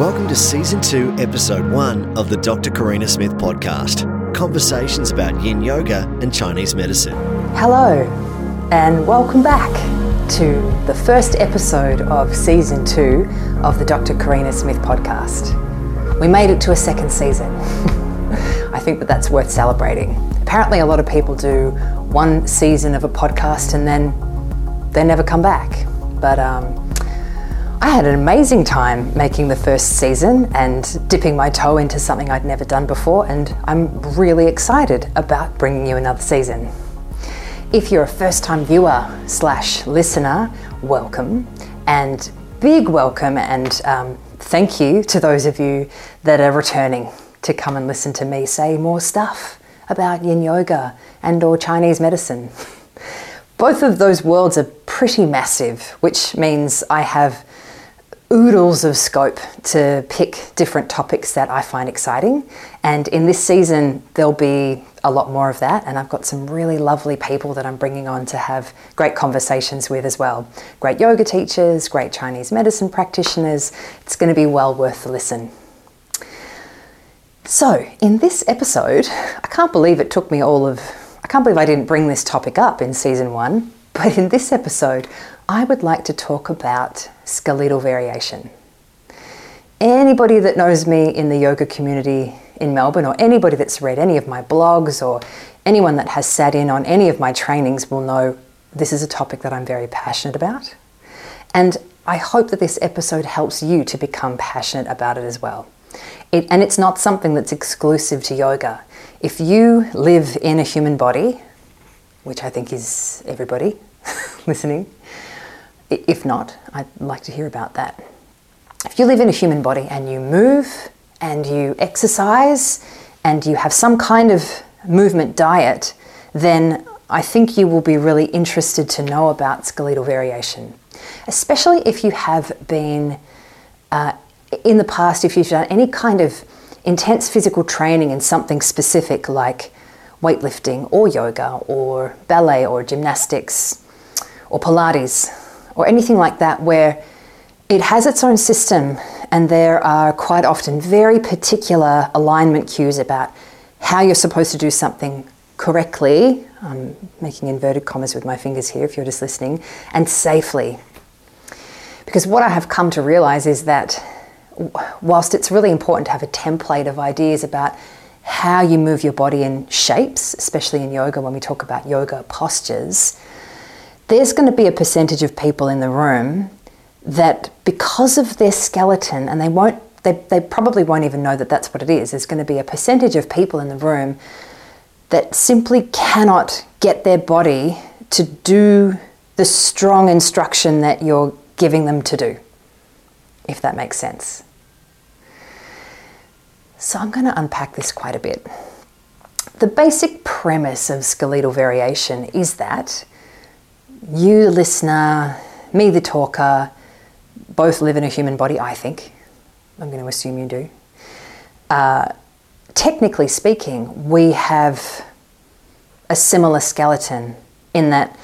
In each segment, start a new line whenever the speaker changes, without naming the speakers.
Welcome to Season 2, Episode 1 of the Dr. Karina Smith podcast conversations about yin yoga and Chinese medicine.
Hello, and welcome back to the first episode of Season 2 of the Dr. Karina Smith podcast. We made it to a second season. I think that that's worth celebrating. Apparently, a lot of people do one season of a podcast and then they never come back. But um, I had an amazing time making the first season and dipping my toe into something I'd never done before, and I'm really excited about bringing you another season. If you're a first time viewer slash listener, welcome, and big welcome and um, thank you to those of you that are returning to come and listen to me say more stuff about yin yoga and or Chinese medicine. Both of those worlds are pretty massive, which means I have oodles of scope to pick different topics that I find exciting. And in this season, there'll be a lot more of that. And I've got some really lovely people that I'm bringing on to have great conversations with as well. Great yoga teachers, great Chinese medicine practitioners. It's going to be well worth the listen. So, in this episode, I can't believe it took me all of, I can't believe I didn't bring this topic up in season one. But in this episode, I would like to talk about skeletal variation. Anybody that knows me in the yoga community in Melbourne, or anybody that's read any of my blogs, or anyone that has sat in on any of my trainings will know this is a topic that I'm very passionate about. And I hope that this episode helps you to become passionate about it as well. It, and it's not something that's exclusive to yoga. If you live in a human body, which I think is everybody listening, if not, I'd like to hear about that. If you live in a human body and you move and you exercise and you have some kind of movement diet, then I think you will be really interested to know about skeletal variation, especially if you have been uh, in the past, if you've done any kind of intense physical training in something specific like weightlifting or yoga or ballet or gymnastics or Pilates or anything like that where it has its own system and there are quite often very particular alignment cues about how you're supposed to do something correctly. I'm making inverted commas with my fingers here if you're just listening, and safely. Because what I have come to realize is that whilst it's really important to have a template of ideas about how you move your body in shapes, especially in yoga when we talk about yoga postures, there's going to be a percentage of people in the room that because of their skeleton and they won't they, they probably won't even know that that's what it is there's going to be a percentage of people in the room that simply cannot get their body to do the strong instruction that you're giving them to do if that makes sense. So i'm going to unpack this quite a bit. The basic premise of skeletal variation is that you, the listener, me, the talker, both live in a human body, I think. I'm going to assume you do. Uh, technically speaking, we have a similar skeleton in that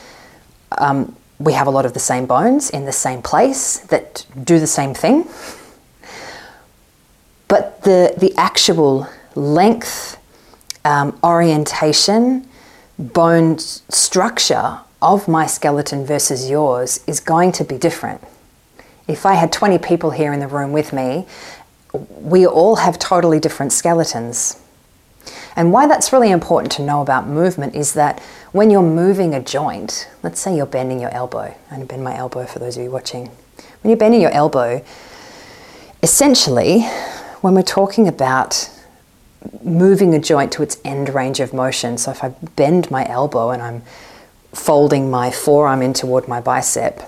um, we have a lot of the same bones in the same place that do the same thing. But the, the actual length, um, orientation, bone structure of my skeleton versus yours is going to be different. If I had 20 people here in the room with me, we all have totally different skeletons. And why that's really important to know about movement is that when you're moving a joint, let's say you're bending your elbow, to bend my elbow for those of you watching. When you're bending your elbow, essentially, when we're talking about moving a joint to its end range of motion, so if I bend my elbow and I'm folding my forearm in toward my bicep.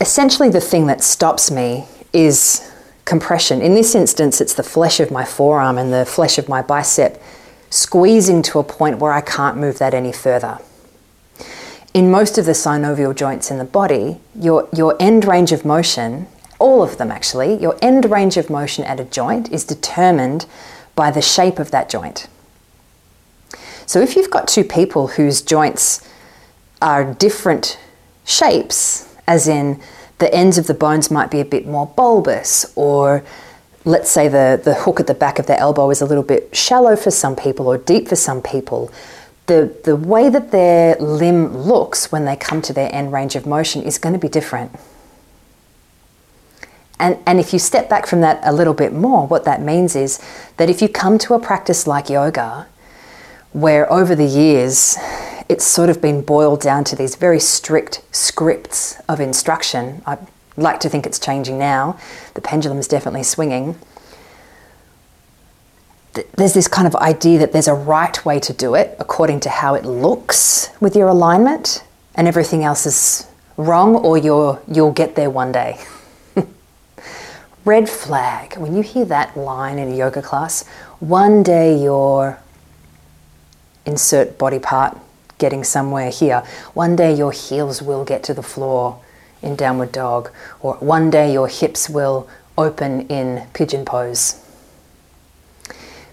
Essentially, the thing that stops me is compression. In this instance, it's the flesh of my forearm and the flesh of my bicep squeezing to a point where I can't move that any further. In most of the synovial joints in the body, your, your end range of motion, all of them actually, your end range of motion at a joint is determined by the shape of that joint. So if you've got two people whose joints are different shapes, as in the ends of the bones might be a bit more bulbous, or let's say the, the hook at the back of the elbow is a little bit shallow for some people or deep for some people. The, the way that their limb looks when they come to their end range of motion is going to be different. And, and if you step back from that a little bit more, what that means is that if you come to a practice like yoga, where over the years it's sort of been boiled down to these very strict scripts of instruction, I'd like to think it's changing now, the pendulum is definitely swinging. There's this kind of idea that there's a right way to do it according to how it looks with your alignment, and everything else is wrong, or you're, you'll get there one day. Red flag. When you hear that line in a yoga class, one day your insert body part getting somewhere here. One day your heels will get to the floor in downward dog, or one day your hips will open in pigeon pose.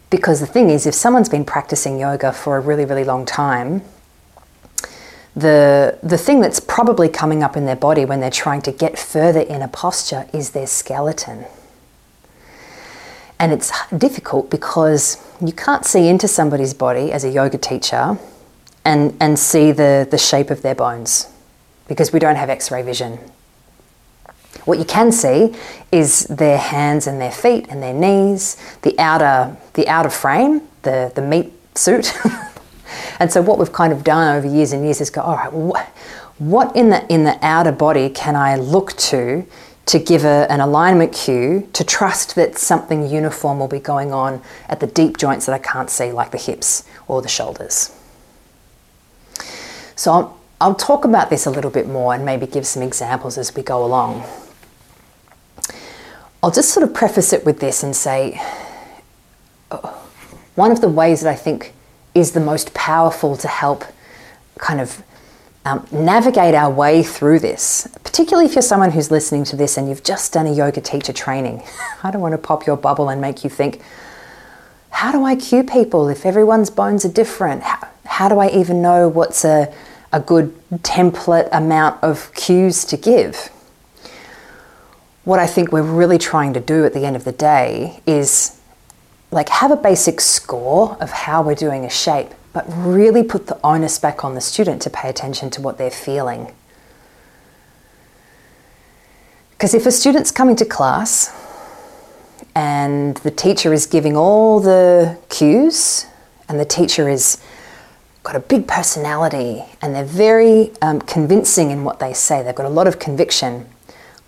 Because the thing is, if someone's been practicing yoga for a really, really long time, the, the thing that's probably coming up in their body when they're trying to get further in a posture is their skeleton. And it's difficult because you can't see into somebody's body as a yoga teacher and, and see the, the shape of their bones because we don't have x ray vision. What you can see is their hands and their feet and their knees, the outer, the outer frame, the, the meat suit. And so what we've kind of done over years and years is go, all right, what, what in the in the outer body can I look to to give a, an alignment cue to trust that something uniform will be going on at the deep joints that I can't see, like the hips or the shoulders. So I'll, I'll talk about this a little bit more and maybe give some examples as we go along. I'll just sort of preface it with this and say one of the ways that I think is the most powerful to help kind of um, navigate our way through this, particularly if you're someone who's listening to this and you've just done a yoga teacher training. I don't want to pop your bubble and make you think, how do I cue people if everyone's bones are different? How, how do I even know what's a, a good template amount of cues to give? What I think we're really trying to do at the end of the day is like have a basic score of how we're doing a shape, but really put the onus back on the student to pay attention to what they're feeling. Because if a student's coming to class and the teacher is giving all the cues and the teacher is got a big personality and they're very um, convincing in what they say, they've got a lot of conviction.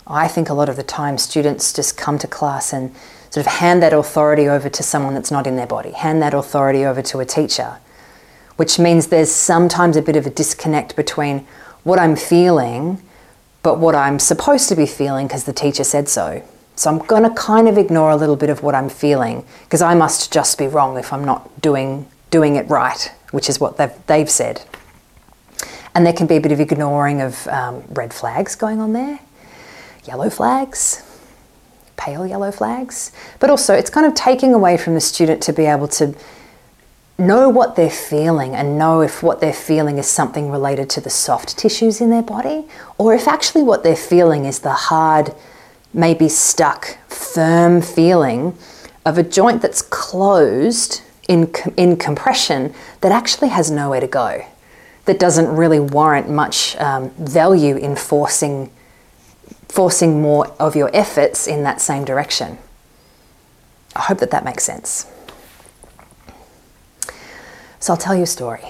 I think a lot of the time students just come to class and sort of hand that authority over to someone that's not in their body, hand that authority over to a teacher, which means there's sometimes a bit of a disconnect between what I'm feeling but what I'm supposed to be feeling because the teacher said so. So I'm going to kind of ignore a little bit of what I'm feeling because I must just be wrong if I'm not doing doing it right, which is what they've, they've said. And there can be a bit of ignoring of um, red flags going on there, yellow flags, pale yellow flags, but also it's kind of taking away from the student to be able to know what they're feeling and know if what they're feeling is something related to the soft tissues in their body or if actually what they're feeling is the hard, maybe stuck, firm feeling of a joint that's closed in, in compression that actually has nowhere to go, that doesn't really warrant much um, value in forcing forcing more of your efforts in that same direction. I hope that that makes sense. So I'll tell you a story.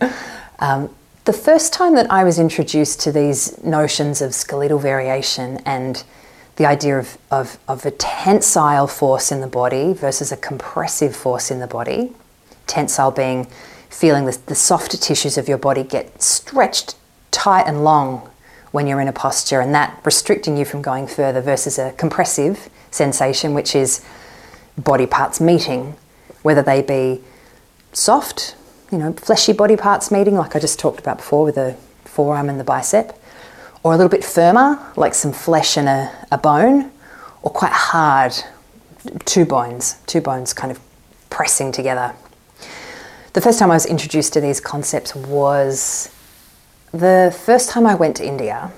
um, the first time that I was introduced to these notions of skeletal variation and the idea of, of, of a tensile force in the body versus a compressive force in the body, tensile being feeling the, the softer tissues of your body get stretched tight and long when you're in a posture, and that restricting you from going further versus a compressive sensation, which is body parts meeting, whether they be soft, you know, fleshy body parts meeting, like I just talked about before with the forearm and the bicep, or a little bit firmer, like some flesh and a, a bone, or quite hard, two bones, two bones kind of pressing together. The first time I was introduced to these concepts was the first time I went to India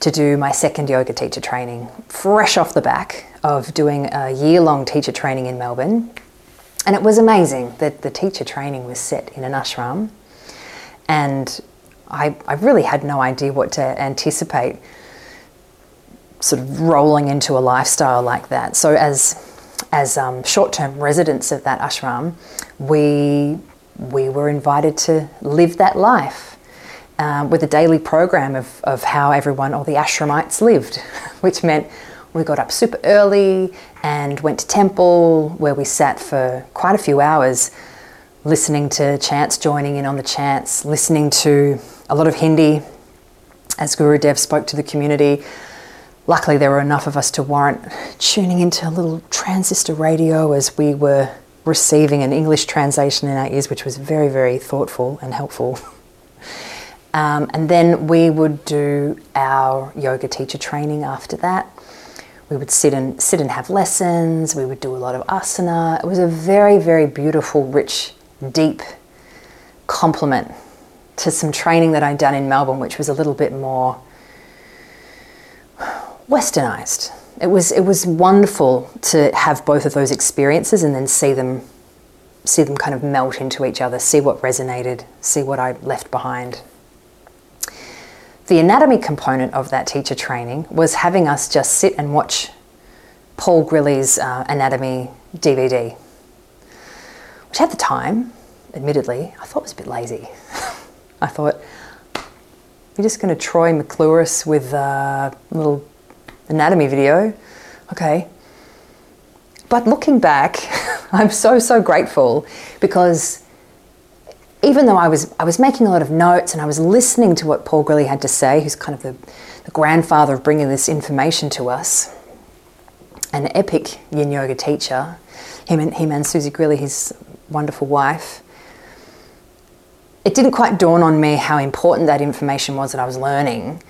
to do my second yoga teacher training, fresh off the back of doing a year long teacher training in Melbourne. And it was amazing that the teacher training was set in an ashram. And I, I really had no idea what to anticipate sort of rolling into a lifestyle like that. So, as as um, short-term residents of that ashram, we we were invited to live that life um, with a daily program of, of how everyone, or the ashramites, lived, which meant we got up super early and went to temple where we sat for quite a few hours listening to chants, joining in on the chants, listening to a lot of Hindi as Guru Dev spoke to the community. Luckily, there were enough of us to warrant tuning into a little transistor radio as we were receiving an English translation in our ears, which was very, very thoughtful and helpful. Um, and then we would do our yoga teacher training after that. We would sit and sit and have lessons. We would do a lot of asana. It was a very, very beautiful, rich, deep complement to some training that I'd done in Melbourne, which was a little bit more westernized. It was it was wonderful to have both of those experiences and then see them see them kind of melt into each other, see what resonated, see what I left behind. The anatomy component of that teacher training was having us just sit and watch Paul Grilley's uh, anatomy DVD, which at the time, admittedly, I thought was a bit lazy. I thought, you're just going to Troy McClure with a little anatomy video. Okay. But looking back, I'm so, so grateful because even though I was, I was making a lot of notes and I was listening to what Paul Grilley had to say, who's kind of the, the grandfather of bringing this information to us, an epic yin yoga teacher, him and, him and Suzee Grilley, his wonderful wife, it didn't quite dawn on me how important that information was that I was learning.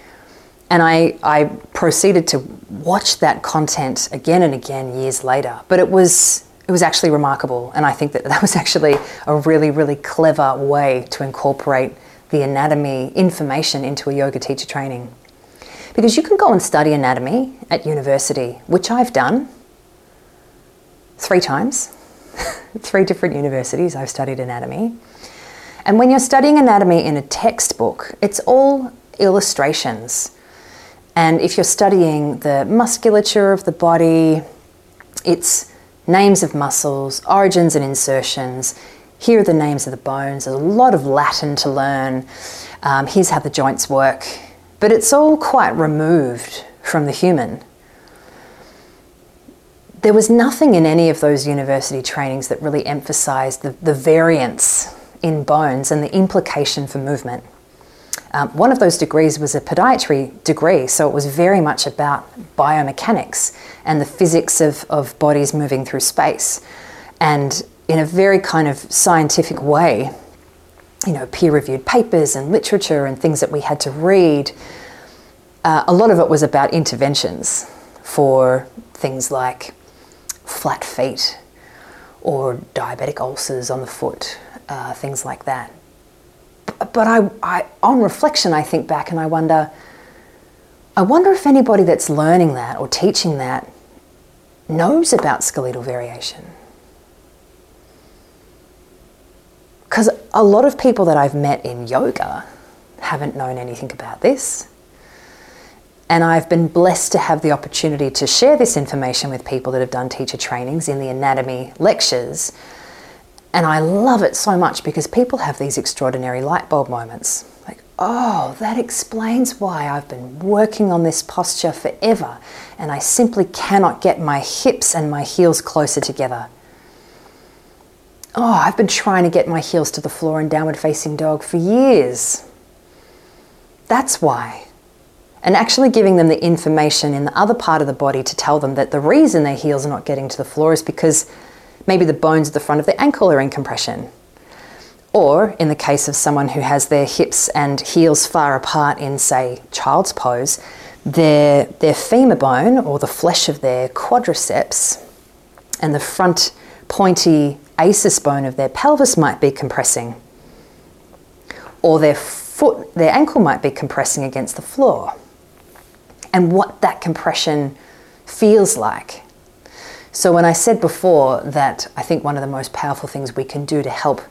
And I, I proceeded to watch that content again and again years later. But it was, it was actually remarkable. And I think that that was actually a really, really clever way to incorporate the anatomy information into a yoga teacher training. Because you can go and study anatomy at university, which I've done three times. three different universities I've studied anatomy. And when you're studying anatomy in a textbook, it's all illustrations. And if you're studying the musculature of the body, it's names of muscles, origins and insertions. Here are the names of the bones. There's a lot of Latin to learn. Um, here's how the joints work. But it's all quite removed from the human. There was nothing in any of those university trainings that really emphasized the, the variance in bones and the implication for movement. Um, one of those degrees was a podiatry degree, so it was very much about biomechanics and the physics of, of bodies moving through space. And in a very kind of scientific way, you know, peer reviewed papers and literature and things that we had to read. Uh, a lot of it was about interventions for things like flat feet or diabetic ulcers on the foot uh, things like that. But I, I, on reflection, I think back and I wonder, I wonder if anybody that's learning that or teaching that knows about skeletal variation. Because a lot of people that I've met in yoga haven't known anything about this. And I've been blessed to have the opportunity to share this information with people that have done teacher trainings in the anatomy lectures and I love it so much because people have these extraordinary light bulb moments. Like, oh, that explains why I've been working on this posture forever and I simply cannot get my hips and my heels closer together. Oh, I've been trying to get my heels to the floor in downward facing dog for years. That's why. And actually giving them the information in the other part of the body to tell them that the reason their heels are not getting to the floor is because Maybe the bones at the front of the ankle are in compression. Or, in the case of someone who has their hips and heels far apart in, say, child's pose, their, their femur bone or the flesh of their quadriceps and the front pointy ASIS bone of their pelvis might be compressing. Or their foot, their ankle might be compressing against the floor. and what that compression feels like. So, when I said before that I think one of the most powerful things we can do to help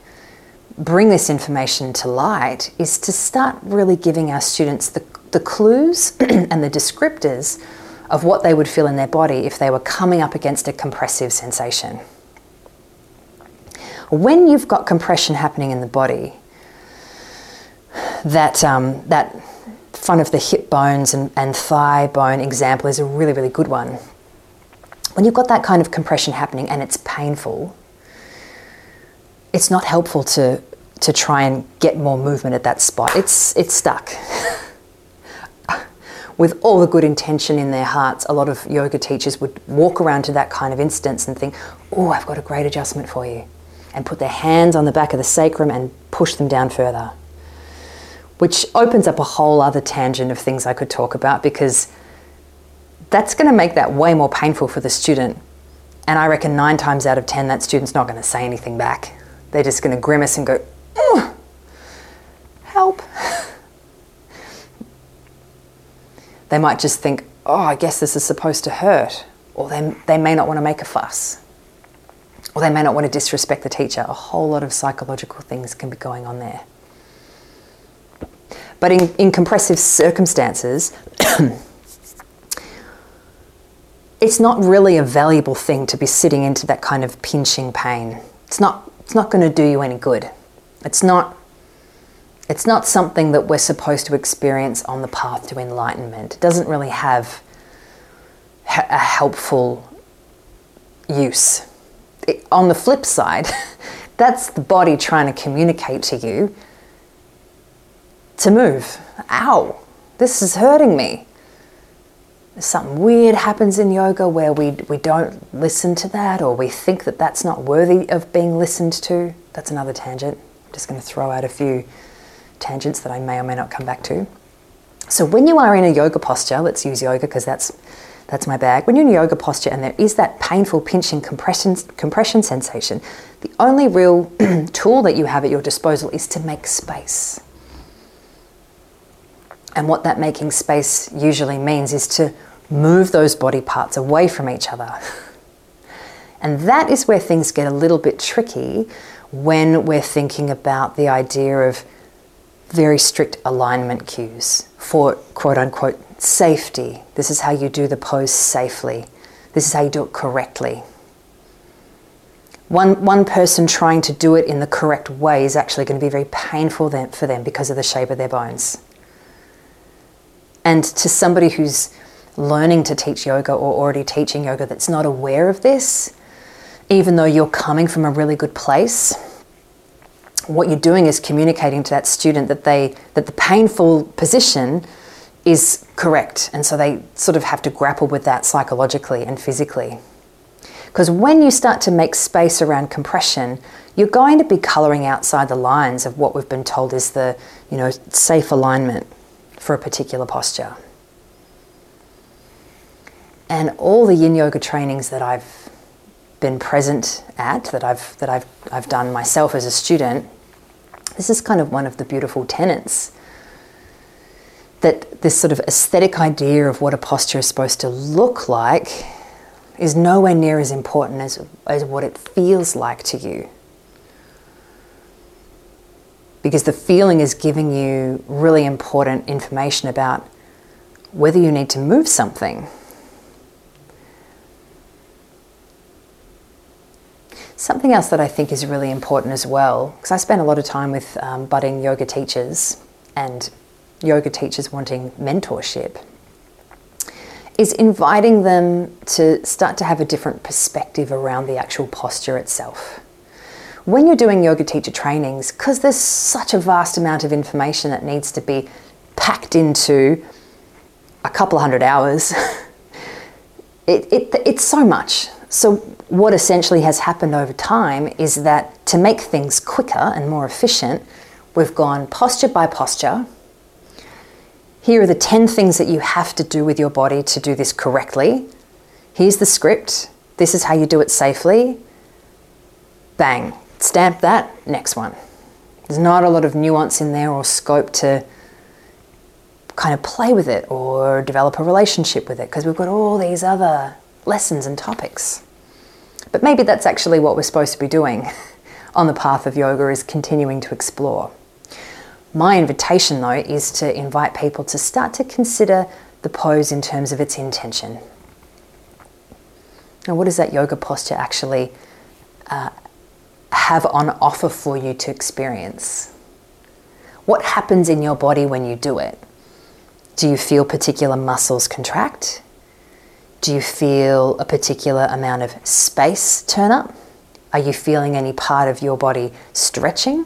bring this information to light is to start really giving our students the, the clues and the descriptors of what they would feel in their body if they were coming up against a compressive sensation. When you've got compression happening in the body, that, um, that front of the hip bones and, and thigh bone example is a really, really good one. When you've got that kind of compression happening and it's painful, it's not helpful to, to try and get more movement at that spot. It's, it's stuck. With all the good intention in their hearts, a lot of yoga teachers would walk around to that kind of instance and think, oh, I've got a great adjustment for you. And put their hands on the back of the sacrum and push them down further which opens up a whole other tangent of things I could talk about because that's going to make that way more painful for the student. And I reckon nine times out of ten, that student's not going to say anything back. They're just going to grimace and go, help. they might just think, oh, I guess this is supposed to hurt. Or they, they may not want to make a fuss. Or they may not want to disrespect the teacher. A whole lot of psychological things can be going on there. But in, in compressive circumstances, it's not really a valuable thing to be sitting into that kind of pinching pain. It's not, it's not going to do you any good. It's not, it's not something that we're supposed to experience on the path to enlightenment. It doesn't really have a helpful use. It, on the flip side, that's the body trying to communicate to you to move. Ow, this is hurting me. Something weird happens in yoga where we, we don't listen to that or we think that that's not worthy of being listened to. That's another tangent. I'm just going to throw out a few tangents that I may or may not come back to. So, when you are in a yoga posture, let's use yoga because that's, that's my bag. When you're in a yoga posture and there is that painful pinching compression, compression sensation, the only real tool that you have at your disposal is to make space. And what that making space usually means is to move those body parts away from each other. And that is where things get a little bit tricky when we're thinking about the idea of very strict alignment cues for quote unquote safety. This is how you do the pose safely. This is how you do it correctly. One, one person trying to do it in the correct way is actually going to be very painful for them because of the shape of their bones. And to somebody who's learning to teach yoga or already teaching yoga that's not aware of this, even though you're coming from a really good place, what you're doing is communicating to that student that they that the painful position is correct. And so they sort of have to grapple with that psychologically and physically. Because when you start to make space around compression you're going to be coloring outside the lines of what we've been told is the you know safe alignment for a particular posture. And all the yin yoga trainings that I've been present at, that I've, that I've, I've done myself as a student, this is kind of one of the beautiful tenets that this sort of aesthetic idea of what a posture is supposed to look like is nowhere near as important as, as what it feels like to you because the feeling is giving you really important information about whether you need to move something. Something else that I think is really important as well, because I spend a lot of time with um, budding yoga teachers and yoga teachers wanting mentorship, is inviting them to start to have a different perspective around the actual posture itself when you're doing yoga teacher trainings, because there's such a vast amount of information that needs to be packed into a couple hundred hours, it, it, it's so much. So, what essentially has happened over time is that to make things quicker and more efficient, we've gone posture by posture. Here are the 10 things that you have to do with your body to do this correctly. Here's the script. This is how you do it safely. Bang, stamp that, next one. There's not a lot of nuance in there or scope to kind of play with it or develop a relationship with it because we've got all these other lessons and topics. But maybe that's actually what we're supposed to be doing on the path of yoga is continuing to explore. My invitation though is to invite people to start to consider the pose in terms of its intention. Now, what does that yoga posture actually uh, have on offer for you to experience? What happens in your body when you do it? Do you feel particular muscles contract? Do you feel a particular amount of space turn up? Are you feeling any part of your body stretching?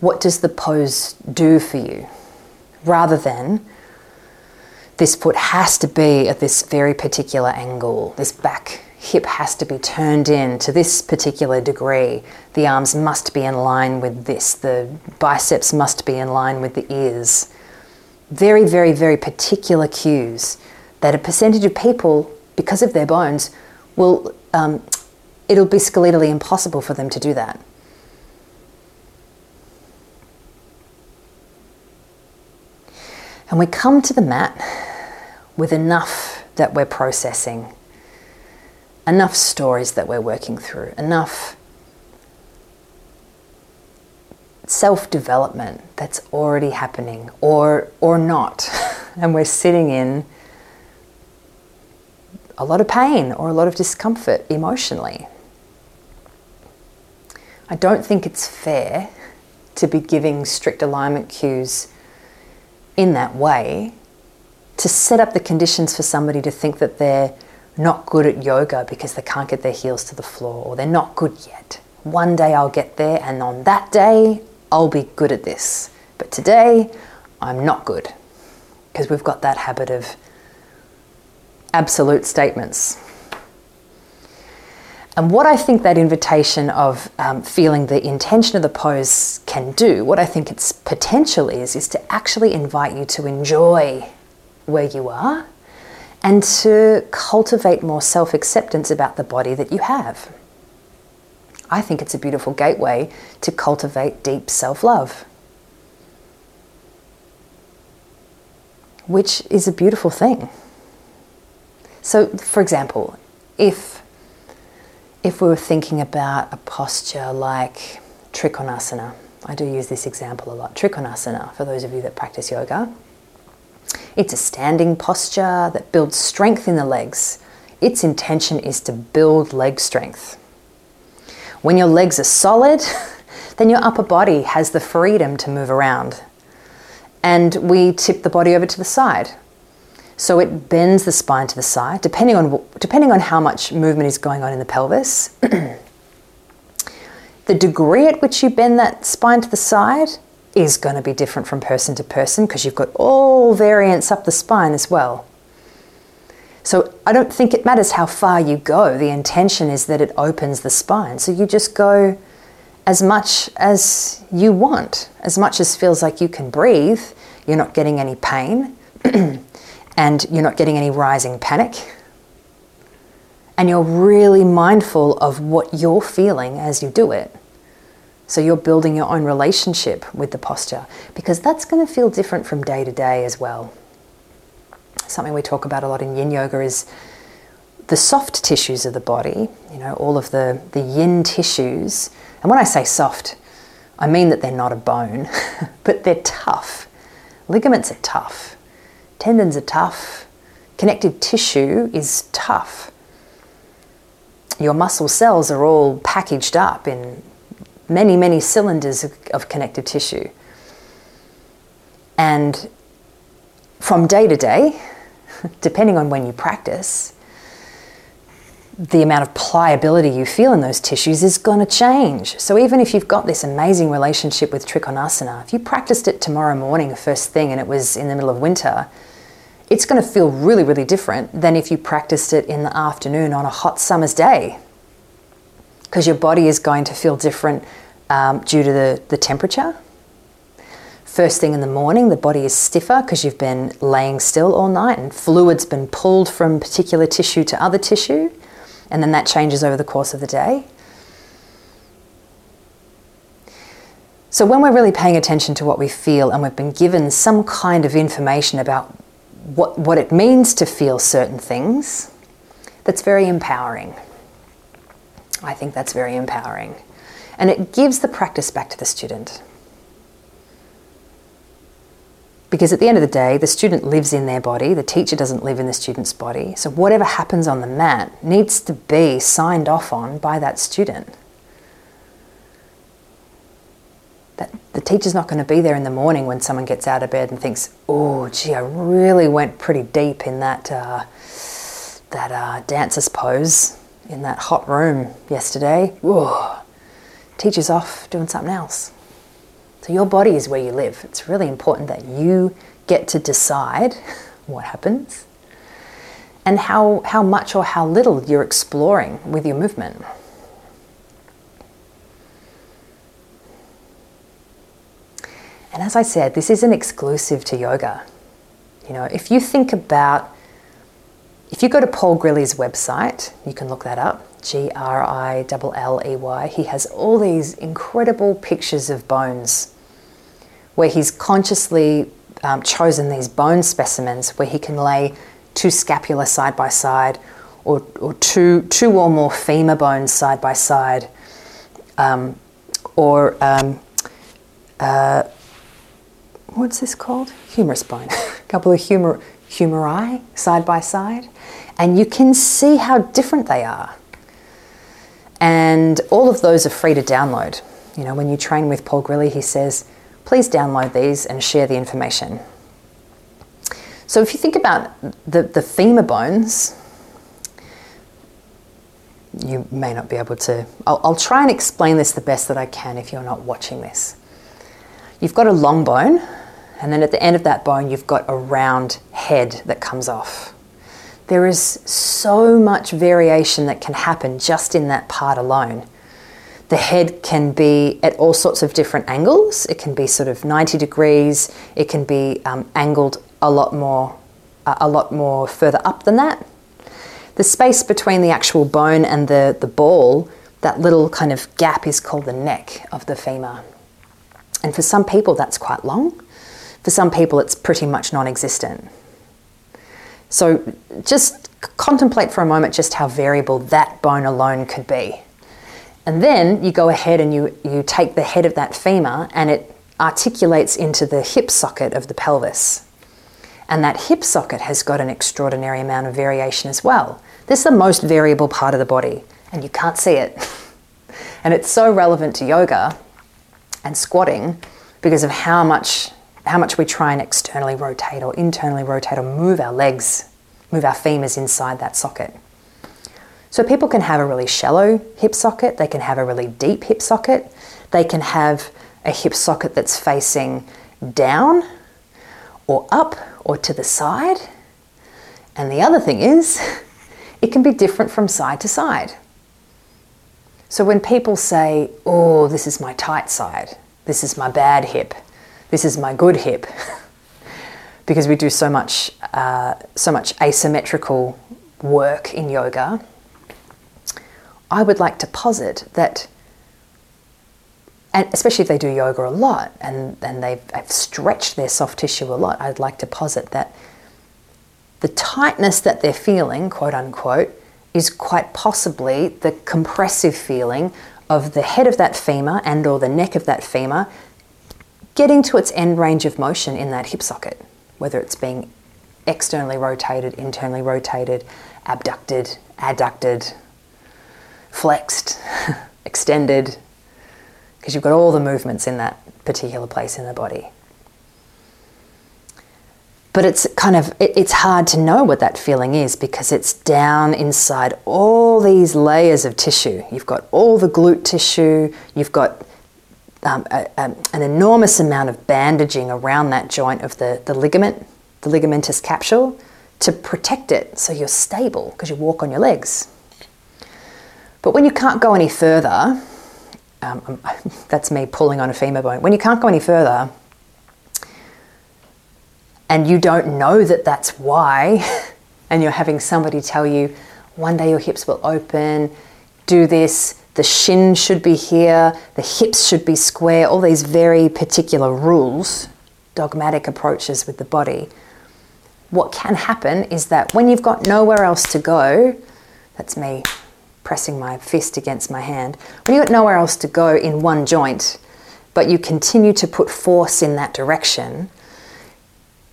What does the pose do for you? Rather than this foot has to be at this very particular angle, this back hip has to be turned in to this particular degree, the arms must be in line with this, the biceps must be in line with the ears. Very, very, very particular cues that a percentage of people, because of their bones, will, um, it'll be skeletally impossible for them to do that. And we come to the mat with enough that we're processing, enough stories that we're working through, enough self development that's already happening or, or not. and we're sitting in a lot of pain or a lot of discomfort emotionally. I don't think it's fair to be giving strict alignment cues in that way to set up the conditions for somebody to think that they're not good at yoga because they can't get their heels to the floor or they're not good yet. One day I'll get there, and on that day, I'll be good at this. But today, I'm not good because we've got that habit of absolute statements. And what I think that invitation of um, feeling the intention of the pose can do, what I think its potential is, is to actually invite you to enjoy where you are and to cultivate more self acceptance about the body that you have. I think it's a beautiful gateway to cultivate deep self love, which is a beautiful thing. So, for example, if if we were thinking about a posture like Trikonasana, I do use this example a lot. Trikonasana, for those of you that practice yoga, it's a standing posture that builds strength in the legs. Its intention is to build leg strength. When your legs are solid, then your upper body has the freedom to move around. And we tip the body over to the side. So it bends the spine to the side, depending on, depending on how much movement is going on in the pelvis. the degree at which you bend that spine to the side is going to be different from person to person because you've got all variants up the spine as well. So I don't think it matters how far you go. The intention is that it opens the spine. So you just go as much as you want, as much as feels like you can breathe. You're not getting any pain. and you're not getting any rising panic. And you're really mindful of what you're feeling as you do it. So you're building your own relationship with the posture because that's going to feel different from day to day as well. Something we talk about a lot in yin yoga is the soft tissues of the body, you know, all of the, the yin tissues. And when I say soft, I mean that they're not a bone, but they're tough. Ligaments are tough. Tendons are tough. Connective tissue is tough. Your muscle cells are all packaged up in many, many cylinders of, connective tissue. And from day to day, depending on when you practice, the amount of pliability you feel in those tissues is going to change. So even if you've got this amazing relationship with Trikonasana, if you practiced it tomorrow morning first thing and it was in the middle of winter, it's going to feel really, really different than if you practiced it in the afternoon on a hot summer's day. Because your body is going to feel different um, due to the, the temperature. First thing in the morning, the body is stiffer because you've been laying still all night and fluid's been pulled from particular tissue to other tissue, and then that changes over the course of the day. So, when we're really paying attention to what we feel and we've been given some kind of information about what, what it means to feel certain things, that's very empowering. I think that's very empowering. And it gives the practice back to the student. Because at the end of the day, the student lives in their body, the teacher doesn't live in the student's body. So whatever happens on the mat needs to be signed off on by that student. That the teacher's not going to be there in the morning when someone gets out of bed and thinks, "Oh, gee, I really went pretty deep in that uh, that uh, dancer's pose in that hot room yesterday." Ooh, teacher's off doing something else. So your body is where you live. It's really important that you get to decide what happens and how, how much or how little you're exploring with your movement. And as I said, this isn't exclusive to yoga. You know, if you think about, if you go to Paul Grilley's website, you can look that up, G R I L L E Y. He has all these incredible pictures of bones where he's consciously um, chosen these bone specimens where he can lay two scapula side by side or, or two, two or more femur bones side by side um, or um, uh, what's this called? Humerus bone. a couple of humeri side by side. And you can see how different they are. And all of those are free to download. You know, when you train with Paul Grilley, he says, please download these and share the information. So if you think about the, the femur bones, you may not be able to. I'll, I'll try and explain this the best that I can if you're not watching this. You've got a long bone, and then at the end of that bone, you've got a round head that comes off. There is so much variation that can happen just in that part alone. The head can be at all sorts of different angles. It can be sort of 90 degrees. It can be um, angled a lot more, uh, a lot more further up than that. The space between the actual bone and the, the ball, that little kind of gap is called the neck of the femur. And for some people, that's quite long. For some people, it's pretty much non existent. So just contemplate for a moment just how variable that bone alone could be. And then you go ahead and you, you take the head of that femur and it articulates into the hip socket of the pelvis. And that hip socket has got an extraordinary amount of variation as well. This is the most variable part of the body, and you can't see it. and it's so relevant to yoga and squatting because of how much how much we try and externally rotate or internally rotate or move our legs, move our femurs inside that socket. So people can have a really shallow hip socket, they can have a really deep hip socket, they can have a hip socket that's facing down or up or to the side. And the other thing is, it can be different from side to side. So when people say, oh, this is my tight side, this is my bad hip, this is my good hip, because we do so much, uh, so much asymmetrical work in yoga, I would like to posit that, and especially if they do yoga a lot and, and they've, they've stretched their soft tissue a lot, I'd like to posit that the tightness that they're feeling, quote unquote, is quite possibly the compressive feeling of the head of that femur and or the neck of that femur getting to its end range of motion in that hip socket, whether it's being externally rotated, internally rotated, abducted, adducted, flexed, extended, because you've got all the movements in that particular place in the body. But it's kind of, it, it's hard to know what that feeling is because it's down inside all these layers of tissue. You've got all the glute tissue, you've got um, a, a, an enormous amount of bandaging around that joint of the, the ligament, the ligamentous capsule, to protect it so you're stable because you walk on your legs. But when you can't go any further, um, that's me pulling on a femur bone. When you can't go any further, and you don't know that that's why, and you're having somebody tell you, one day your hips will open, do this, the shin should be here, the hips should be square, all these very particular rules, dogmatic approaches with the body. What can happen is that when you've got nowhere else to go, that's me pressing my fist against my hand, when you've got nowhere else to go in one joint, but you continue to put force in that direction,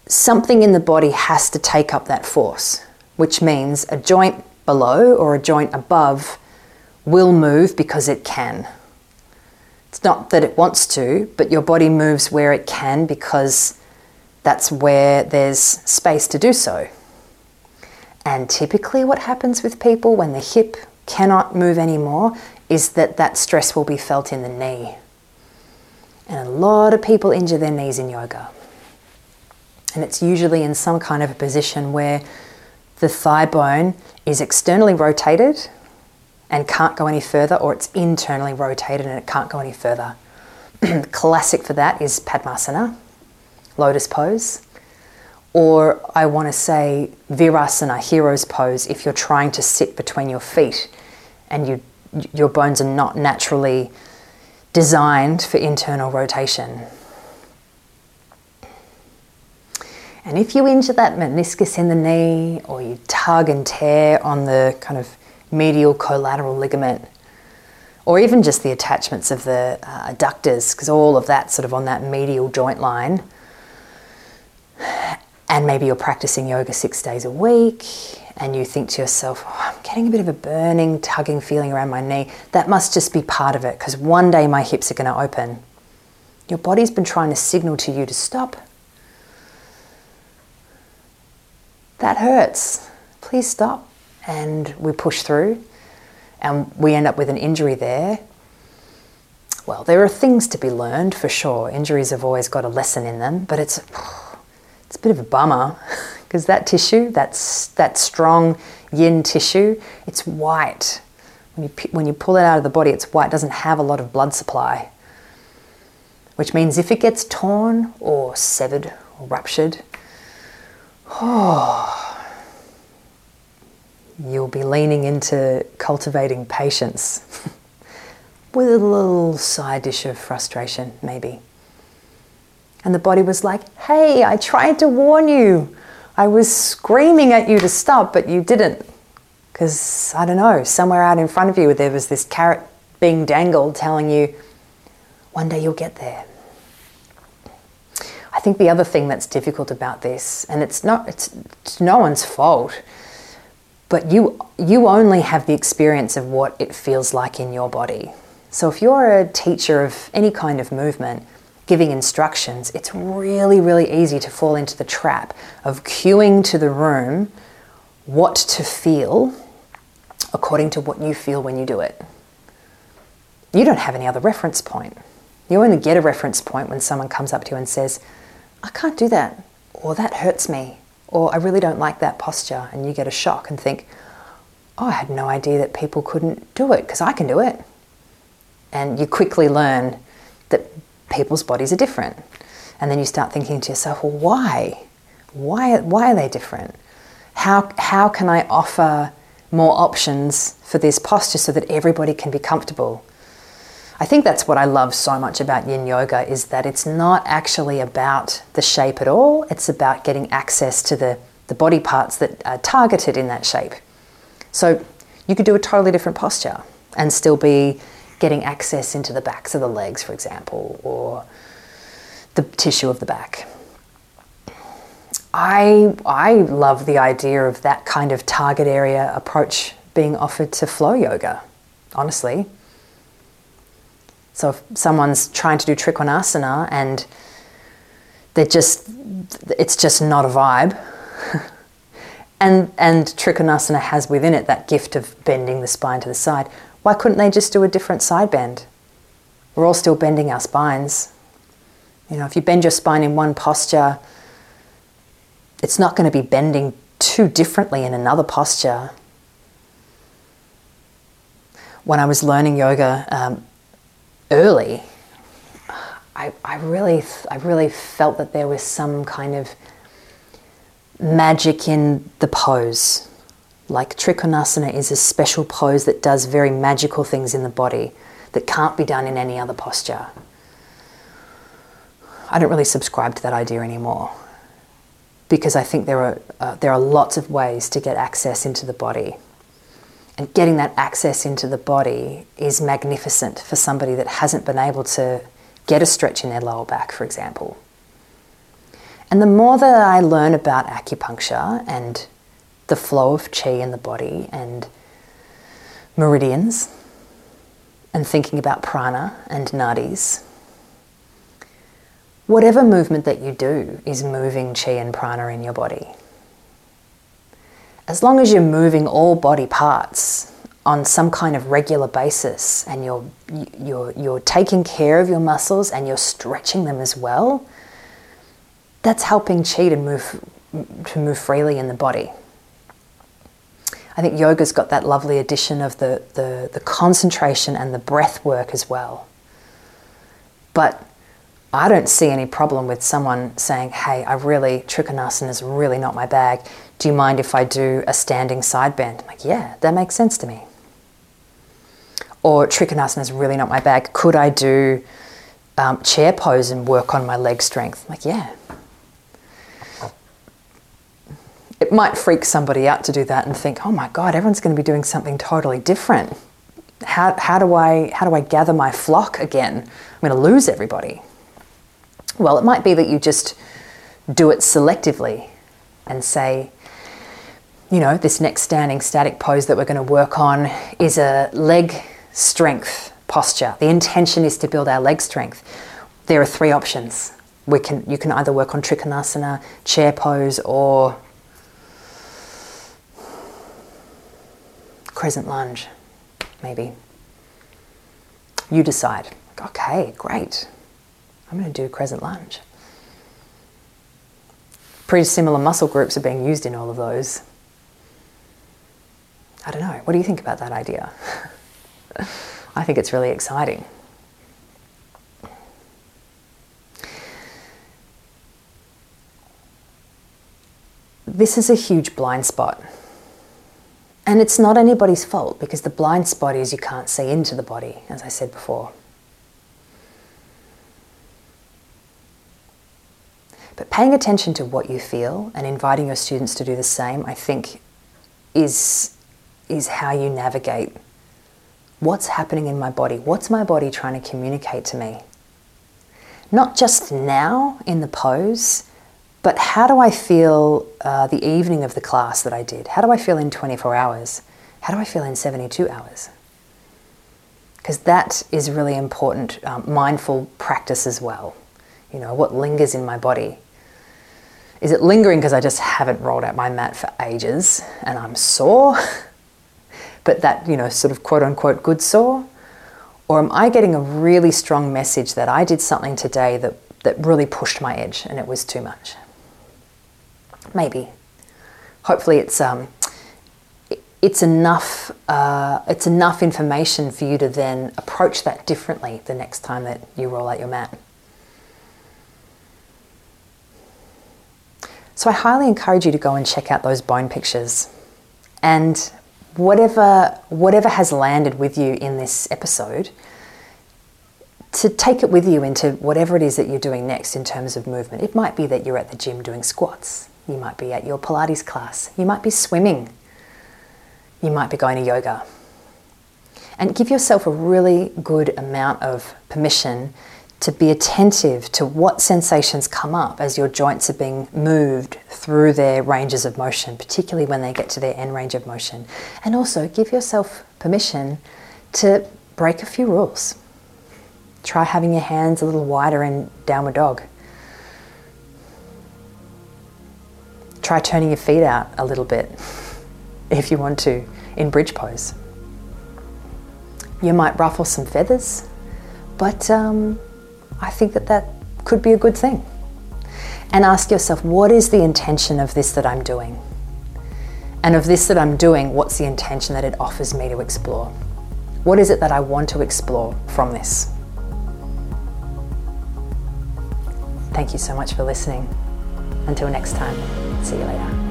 something in the body has to take up that force, which means a joint below or a joint above will move because it can. It's not that it wants to, but your body moves where it can because that's where there's space to do so. And typically, what happens with people when the hip cannot move anymore is that that stress will be felt in the knee. And a lot of people injure their knees in yoga. And it's usually in some kind of a position where the thigh bone is externally rotated and can't go any further, or it's internally rotated and it can't go any further. Classic for that is Padmasana, lotus pose. Or I want to say Virasana, hero's pose, if you're trying to sit between your feet and you, your bones are not naturally designed for internal rotation. And if you injure that meniscus in the knee or you tug and tear on the kind of medial collateral ligament, or even just the attachments of the uh, adductors, because all of that sort of on that medial joint line, and maybe you're practicing yoga six days a week, and you think to yourself, oh, I'm getting a bit of a burning, tugging feeling around my knee, that must just be part of it, because one day my hips are going to open. Your body's been trying to signal to you to stop that hurts. Please stop. And we push through and we end up with an injury there. Well, there are things to be learned for sure. Injuries have always got a lesson in them, but it's it's a bit of a bummer because that tissue, that's that strong yin tissue, it's white. When you when you pull it out of the body, it's white. It doesn't have a lot of blood supply, which means if it gets torn or severed or ruptured, Oh, you'll be leaning into cultivating patience with a little side dish of frustration, maybe. And the body was like, hey, I tried to warn you. I was screaming at you to stop, but you didn't. Because, I don't know, somewhere out in front of you there was this carrot being dangled telling you, one day you'll get there. I think the other thing that's difficult about this, and it's not it's, it's no one's fault, but you you only have the experience of what it feels like in your body. So if you're a teacher of any kind of movement, giving instructions, it's really, really easy to fall into the trap of cueing to the room what to feel according to what you feel when you do it. You don't have any other reference point. You only get a reference point when someone comes up to you and says, I can't do that, or that hurts me, or I really don't like that posture, and you get a shock and think, oh, I had no idea that people couldn't do it because I can do it. And you quickly learn that people's bodies are different. And then you start thinking to yourself, well, why? Why, why are they different? How, how can I offer more options for this posture so that everybody can be comfortable? I think that's what I love so much about yin yoga is that it's not actually about the shape at all. It's about getting access to the, the body parts that are targeted in that shape. So you could do a totally different posture and still be getting access into the backs of the legs, for example, or the tissue of the back. I, I love the idea of that kind of target area approach being offered to flow yoga, honestly. So if someone's trying to do Trikonasana and they're just, it's just not a vibe. and, and Trikonasana has within it that gift of bending the spine to the side. Why couldn't they just do a different side bend? We're all still bending our spines. You know, if you bend your spine in one posture, it's not going to be bending too differently in another posture. When I was learning yoga, um, early, I, I really, I really felt that there was some kind of magic in the pose. Like Trikonasana is a special pose that does very magical things in the body that can't be done in any other posture. I don't really subscribe to that idea anymore because I think there are, uh, there are lots of ways to get access into the body. And getting that access into the body is magnificent for somebody that hasn't been able to get a stretch in their lower back, for example. And the more that I learn about acupuncture and the flow of chi in the body and meridians and thinking about prana and nadis, whatever movement that you do is moving chi and prana in your body. As long as you're moving all body parts on some kind of regular basis and you're, you're, you're taking care of your muscles and you're stretching them as well, that's helping chi to move, to move freely in the body. I think yoga's got that lovely addition of the, the, the concentration and the breath work as well. But I don't see any problem with someone saying, hey, I really, Trikonasana is really not my bag. Do you mind if I do a standing side bend? I'm like, yeah, that makes sense to me. Or Trikonasana is really not my bag. Could I do um, chair pose and work on my leg strength? I'm like, yeah. It might freak somebody out to do that and think, oh my God, everyone's going to be doing something totally different. How, how, do I, how do I gather my flock again? I'm going to lose everybody. Well, it might be that you just do it selectively and say, you know, this next standing static pose that we're going to work on is a leg strength posture. The intention is to build our leg strength. There are three options. We can, you can either work on Trikonasana, chair pose, or crescent lunge, maybe. You decide. Okay, great. I'm going to do crescent lunge. Pretty similar muscle groups are being used in all of those. I don't know. What do you think about that idea? I think it's really exciting. This is a huge blind spot. And it's not anybody's fault because the blind spot is you can't see into the body, as I said before. But paying attention to what you feel and inviting your students to do the same, I think, is, is how you navigate what's happening in my body. What's my body trying to communicate to me? Not just now in the pose, but how do I feel uh, the evening of the class that I did? How do I feel in 24 hours? How do I feel in 72 hours? Because that is really important um, mindful practice as well. You know, what lingers in my body. Is it lingering because I just haven't rolled out my mat for ages and I'm sore? but that, you know, sort of quote unquote good sore? Or am I getting a really strong message that I did something today that, that really pushed my edge and it was too much? Maybe. Hopefully it's, um, it's enough uh, it's enough information for you to then approach that differently the next time that you roll out your mat. So I highly encourage you to go and check out those bone pictures. And whatever whatever has landed with you in this episode, to take it with you into whatever it is that you're doing next in terms of movement. It might be that you're at the gym doing squats. You might be at your Pilates class. You might be swimming. You might be going to yoga. And give yourself a really good amount of permission to be attentive to what sensations come up as your joints are being moved through their ranges of motion, particularly when they get to their end range of motion. And also give yourself permission to break a few rules. Try having your hands a little wider in downward dog. Try turning your feet out a little bit if you want to in bridge pose. You might ruffle some feathers, but um, I think that that could be a good thing. And ask yourself, what is the intention of this that I'm doing? And of this that I'm doing, what's the intention that it offers me to explore? What is it that I want to explore from this? Thank you so much for listening. Until next time, see you later.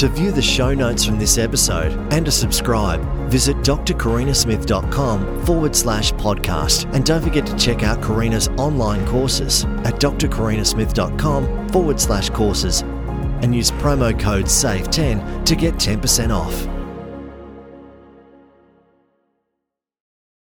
To view the show notes from this episode and to subscribe, visit drkarinasmith.com forward slash podcast. And don't forget to check out Karina's online courses at drkarinasmith.com forward slash courses and use promo code SAVE10 to get 10% off.